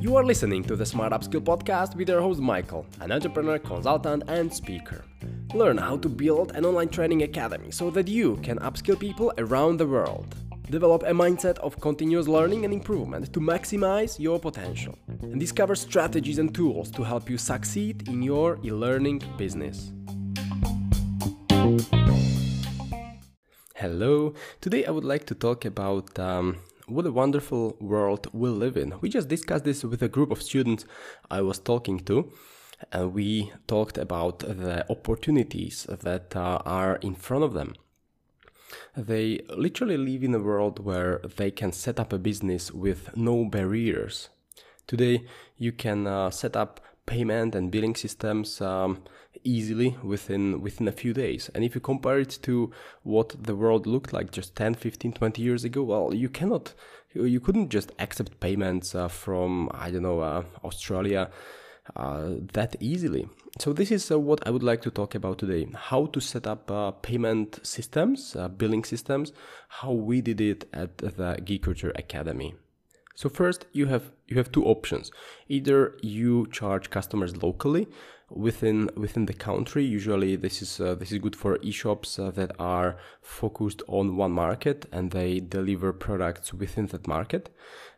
You are listening to the Smart Upskill podcast with your host Michael, an entrepreneur, consultant, and speaker. Learn how to build an online training academy so that you can upskill people around the world. Develop a mindset of continuous learning and improvement to maximize your potential. And discover strategies and tools to help you succeed in your e learning business. Hello, today I would like to talk about um, what a wonderful world we live in. We just discussed this with a group of students I was talking to. And we talked about the opportunities that uh, are in front of them. They literally live in a world where they can set up a business with no barriers. Today, you can uh, set up payment and billing systems um, easily within within a few days. And if you compare it to what the world looked like just 10, 15, 20 years ago, well, you cannot, you couldn't just accept payments uh, from, I don't know, uh, Australia uh, that easily. So this is uh, what I would like to talk about today: how to set up uh, payment systems, uh, billing systems, how we did it at the Geek Culture Academy. So first, you have you have two options: either you charge customers locally within within the country. Usually, this is uh, this is good for e-shops uh, that are focused on one market and they deliver products within that market.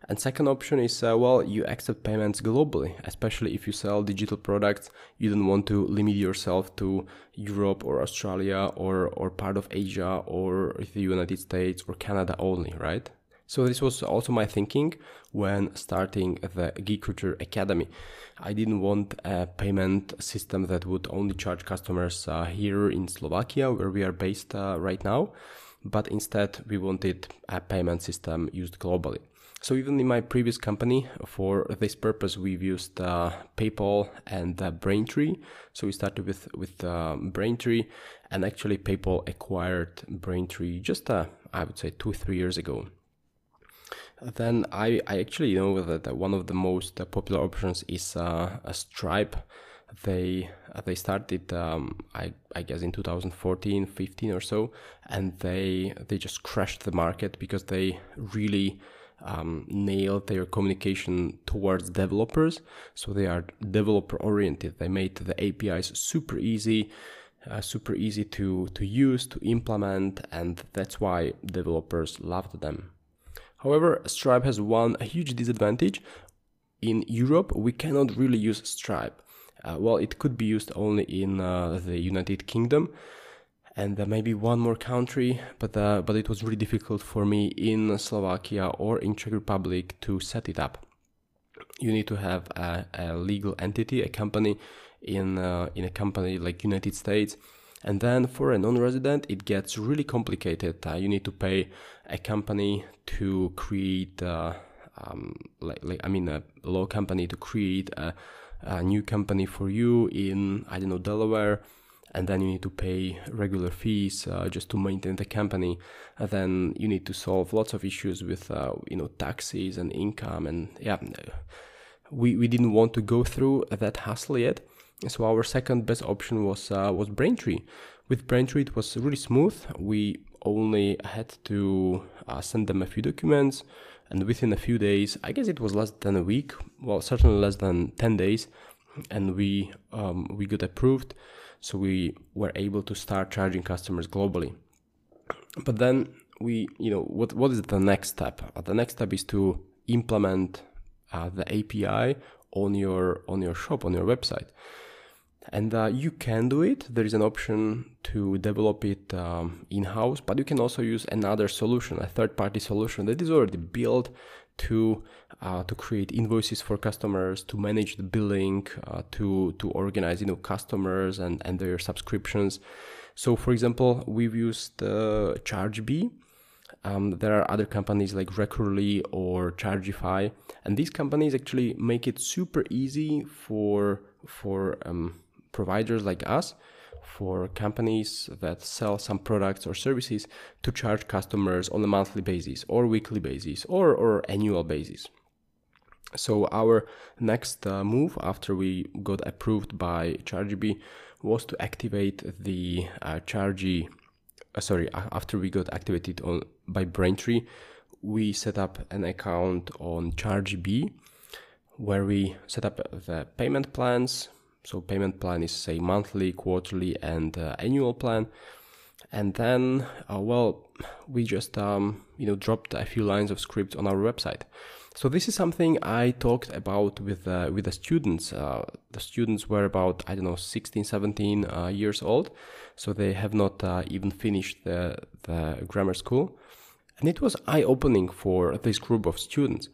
And second option is uh, well, you accept payments globally, especially if you sell digital products. You don't want to limit yourself to Europe or Australia or or part of Asia or the United States or Canada only, right? So this was also my thinking when starting the Geek Culture Academy. I didn't want a payment system that would only charge customers uh, here in Slovakia, where we are based uh, right now, but instead we wanted a payment system used globally. So even in my previous company, for this purpose, we've used uh, PayPal and uh, Braintree. So we started with with uh, Braintree, and actually PayPal acquired Braintree just uh, I would say two three years ago then I, I actually know that one of the most uh, popular options is uh, a Stripe. They uh, they started um, I I guess in 2014, 15 or so, and they they just crashed the market because they really um, nailed their communication towards developers. So they are developer oriented. They made the APIs super easy. Uh, super easy to, to use, to implement, and that's why developers loved them. However, Stripe has one huge disadvantage. In Europe, we cannot really use Stripe. Uh, well, it could be used only in uh, the United Kingdom and uh, maybe one more country, but uh, but it was really difficult for me in Slovakia or in Czech Republic to set it up. You need to have a, a legal entity, a company in uh, in a company like United States and then for a non-resident, it gets really complicated. Uh, you need to pay a company to create, uh, um, like, like, I mean, a law company to create a, a new company for you in, I don't know, Delaware and then you need to pay regular fees uh, just to maintain the company. And then you need to solve lots of issues with uh, you know taxes and income, and yeah, we we didn't want to go through that hassle yet. So our second best option was uh, was Braintree. With Braintree, it was really smooth. We only had to uh, send them a few documents, and within a few days, I guess it was less than a week. Well, certainly less than ten days, and we um, we got approved. So we were able to start charging customers globally. But then we, you know, what what is the next step? Uh, the next step is to implement uh, the API on your on your shop on your website and uh, you can do it. There is an option to develop it um, in-house but you can also use another solution a third-party solution that is already built to uh, to create invoices for customers to manage the billing uh, to to organize you know customers and and their subscriptions. So for example we've used uh, chargebee. Um, there are other companies like Recurly or Chargify, and these companies actually make it super easy for for um, providers like us for companies that sell some products or services to charge customers on a monthly basis or weekly basis or, or annual basis. So our next uh, move after we got approved by Chargebee was to activate the uh. Uh, sorry, after we got activated on by Braintree, we set up an account on ChargeBee where we set up the payment plans. So payment plan is say monthly, quarterly, and uh, annual plan. And then, uh, well, we just um, you know dropped a few lines of script on our website. So this is something I talked about with uh, with the students. Uh, the students were about I don't know 16, 17 uh, years old, so they have not uh, even finished the the grammar school, and it was eye opening for this group of students.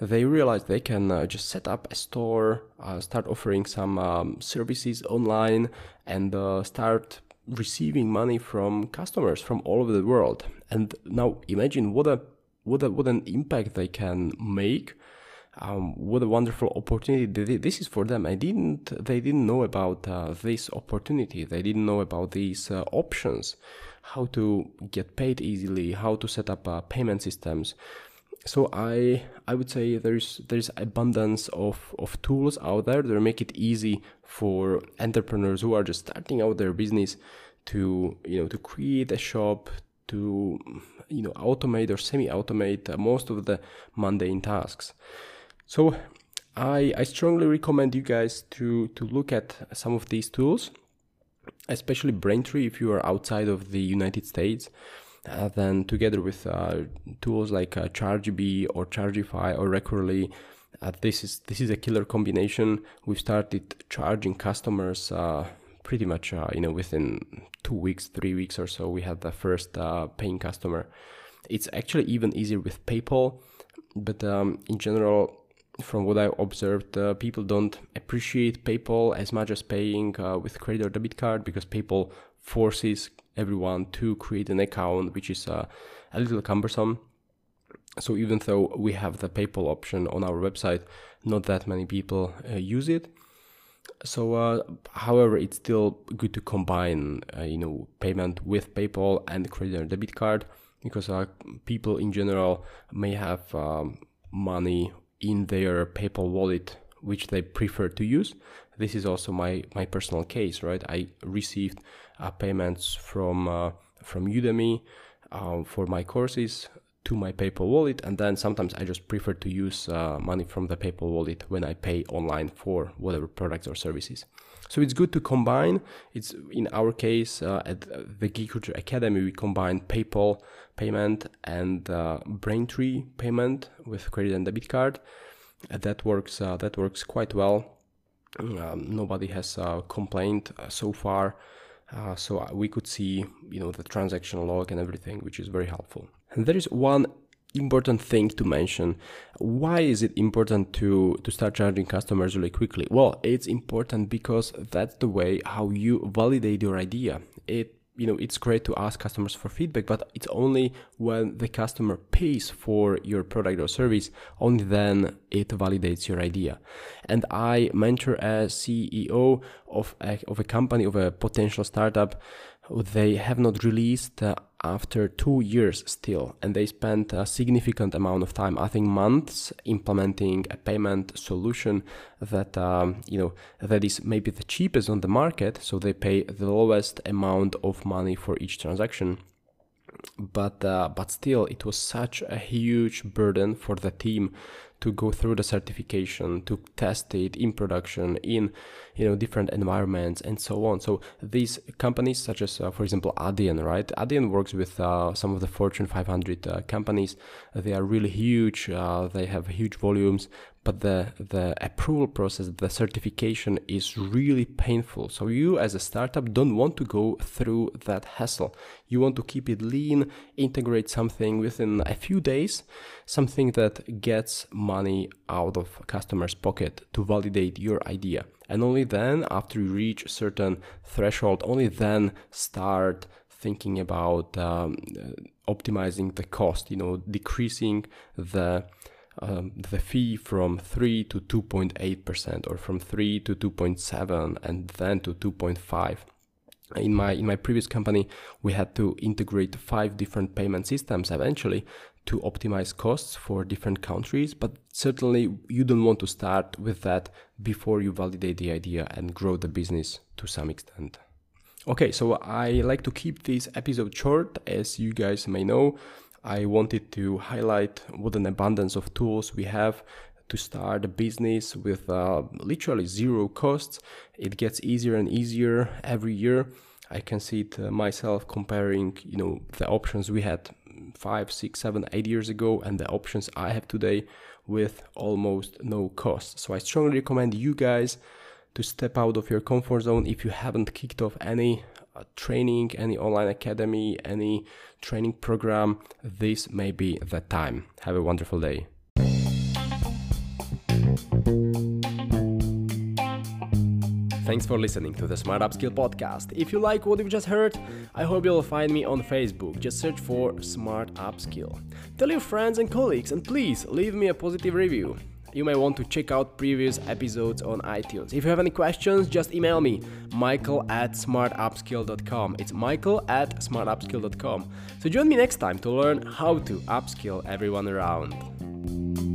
They realized they can uh, just set up a store, uh, start offering some um, services online, and start receiving money from customers from all over the world. And now imagine what a what a, what an impact they can make. Um, what a wonderful opportunity this is for them. I didn't they didn't know about uh, this opportunity. They didn't know about these uh, options, how to get paid easily, how to set up uh, payment systems. So I I would say there's there's abundance of, of tools out there that make it easy for entrepreneurs who are just starting out their business to you know to create a shop to you know automate or semi-automate most of the mundane tasks. So I I strongly recommend you guys to to look at some of these tools, especially Braintree if you are outside of the United States. Uh, then together with uh, tools like uh, ChargeBee or Chargify or Recurly, uh, this is this is a killer combination. We've started charging customers uh, pretty much uh, you know within two weeks, three weeks or so, we had the first paying customer. It's actually even easier with PayPal, but um, in general, from what I observed, uh, people don't appreciate PayPal as much as paying uh, with credit or debit card because PayPal forces everyone to create an account, which is uh, a little cumbersome. So even though we have the PayPal option on our website, not that many people uh, use it. So, uh, however, it's still good to combine, uh, you know, payment with PayPal and credit or debit card because uh, people in general may have um, money in their PayPal wallet which they prefer to use. This is also my my personal case, right? I received uh, payments from uh, from Udemy uh, for my courses to my PayPal wallet, and then sometimes I just prefer to use uh, money from the PayPal wallet when I pay online for whatever products or services. So it's good to combine. It's in our case uh, at the Geek Culture Academy we combine PayPal payment and uh, Braintree payment with credit and debit card. Uh, that works. Uh, that works quite well. Um, nobody has uh, complained so far. Uh, so we could see you know the transaction log and everything which is very helpful and there is one important thing to mention. Why is it important to, to start charging customers really quickly? Well, it's important because that's the way how you validate your idea. It you know it's great to ask customers for feedback but it's only when the customer pays for your product or service only then it validates your idea. And i mentor a ceo of a, of a company of a potential startup they have not released uh, after two years still, and they spent a significant amount of time, I think months, implementing a payment solution that um, you know that is maybe the cheapest on the market. So they pay the lowest amount of money for each transaction but uh, but still it was such a huge burden for the team to go through the certification to test it in production in you know different environments and so on. So these companies such as uh, for example adyen right? Adyen works with uh, some of the fortune 500 uh, companies. They are really huge uh, they have huge volumes but the the approval process the certification is really painful. So you as a startup don't want to go through that hassle. You want to keep it lean integrate something within a few days something that gets money out of customers pocket to validate your idea. And only then after you reach a certain threshold only then start thinking about um, optimizing the cost you know decreasing the um, the fee from 3 to 2.8% or from 3 to 2.7 and then to 2.5 in my in my previous company we had to integrate five different payment systems eventually to optimize costs for different countries but certainly you don't want to start with that before you validate the idea and grow the business to some extent. Okay so i like to keep this episode short. As you guys may know I wanted to highlight what an abundance of tools we have to start a business with uh, literally zero costs. It gets easier and easier every year. I can see it uh, myself comparing, you know, the options we had five, six, seven, eight years ago and the options I have today with almost no cost. So I strongly recommend you guys to step out of your comfort zone if you haven't kicked off any uh, training, any online academy, any training program. This may be the time. Have a wonderful day. Thanks for listening to the Smart Upskill podcast. If you like what you've just heard, I hope you'll find me on Facebook. Just search for Smart Upskill. Tell your friends and colleagues, and please leave me a positive review. You may want to check out previous episodes on iTunes. If you have any questions, just email me, michael at smartupskill.com. It's michael at smartupskill.com. So join me next time to learn how to upskill everyone around.